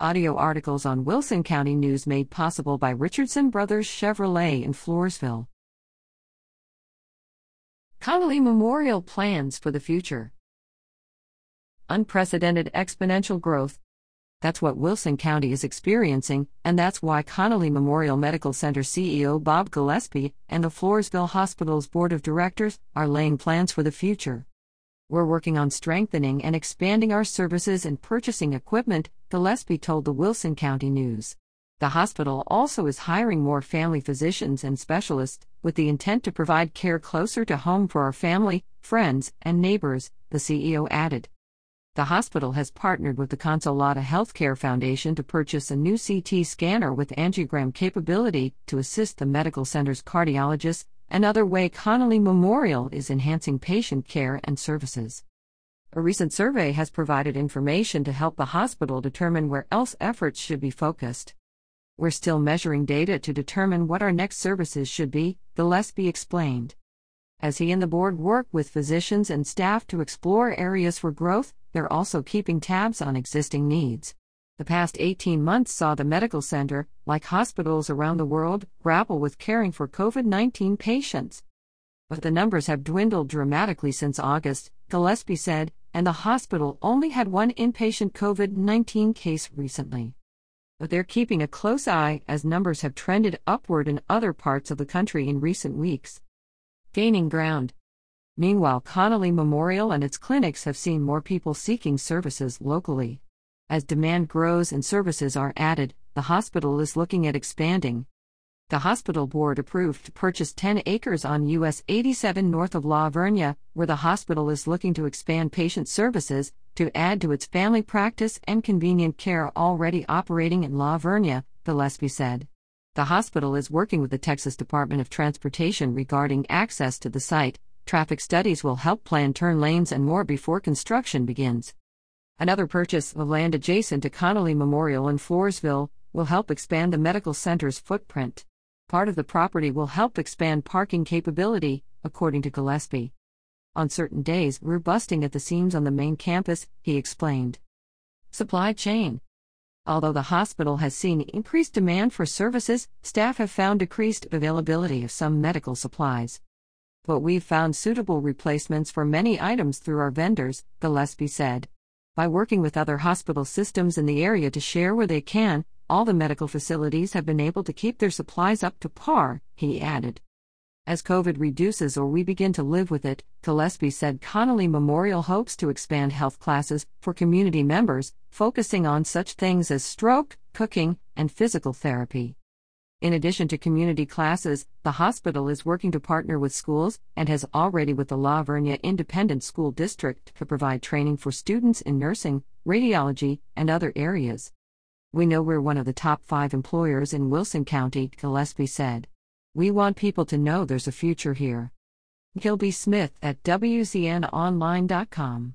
Audio articles on Wilson County News made possible by Richardson Brothers Chevrolet in Floresville. Connally Memorial Plans for the Future Unprecedented exponential growth. That's what Wilson County is experiencing, and that's why Connally Memorial Medical Center CEO Bob Gillespie and the Floresville Hospital's Board of Directors are laying plans for the future. We're working on strengthening and expanding our services and purchasing equipment, Gillespie told the Wilson County News. The hospital also is hiring more family physicians and specialists, with the intent to provide care closer to home for our family, friends, and neighbors, the CEO added. The hospital has partnered with the Consolata Healthcare Foundation to purchase a new CT scanner with angiogram capability to assist the medical center's cardiologists Another way Connally Memorial is enhancing patient care and services. A recent survey has provided information to help the hospital determine where else efforts should be focused. We're still measuring data to determine what our next services should be, Gillespie explained. As he and the board work with physicians and staff to explore areas for growth, they're also keeping tabs on existing needs. The past 18 months saw the medical center, like hospitals around the world, grapple with caring for COVID 19 patients. But the numbers have dwindled dramatically since August, Gillespie said, and the hospital only had one inpatient COVID 19 case recently. But they're keeping a close eye as numbers have trended upward in other parts of the country in recent weeks. Gaining ground. Meanwhile, Connally Memorial and its clinics have seen more people seeking services locally. As demand grows and services are added, the hospital is looking at expanding. The hospital board approved to purchase 10 acres on US 87 north of La Vernia, where the hospital is looking to expand patient services to add to its family practice and convenient care already operating in La Vernia, Gillespie said. The hospital is working with the Texas Department of Transportation regarding access to the site. Traffic studies will help plan turn lanes and more before construction begins. Another purchase of land adjacent to Connally Memorial in Floresville will help expand the medical center's footprint. Part of the property will help expand parking capability, according to Gillespie. On certain days, we're busting at the seams on the main campus, he explained. Supply chain. Although the hospital has seen increased demand for services, staff have found decreased availability of some medical supplies. But we've found suitable replacements for many items through our vendors, Gillespie said. By working with other hospital systems in the area to share where they can, all the medical facilities have been able to keep their supplies up to par, he added. As COVID reduces or we begin to live with it, Gillespie said Connally Memorial hopes to expand health classes for community members, focusing on such things as stroke, cooking, and physical therapy. In addition to community classes, the hospital is working to partner with schools and has already with the La Vernia Independent School District to provide training for students in nursing, radiology, and other areas. We know we're one of the top five employers in Wilson County, Gillespie said. We want people to know there's a future here. Gilby Smith at WCNOnline.com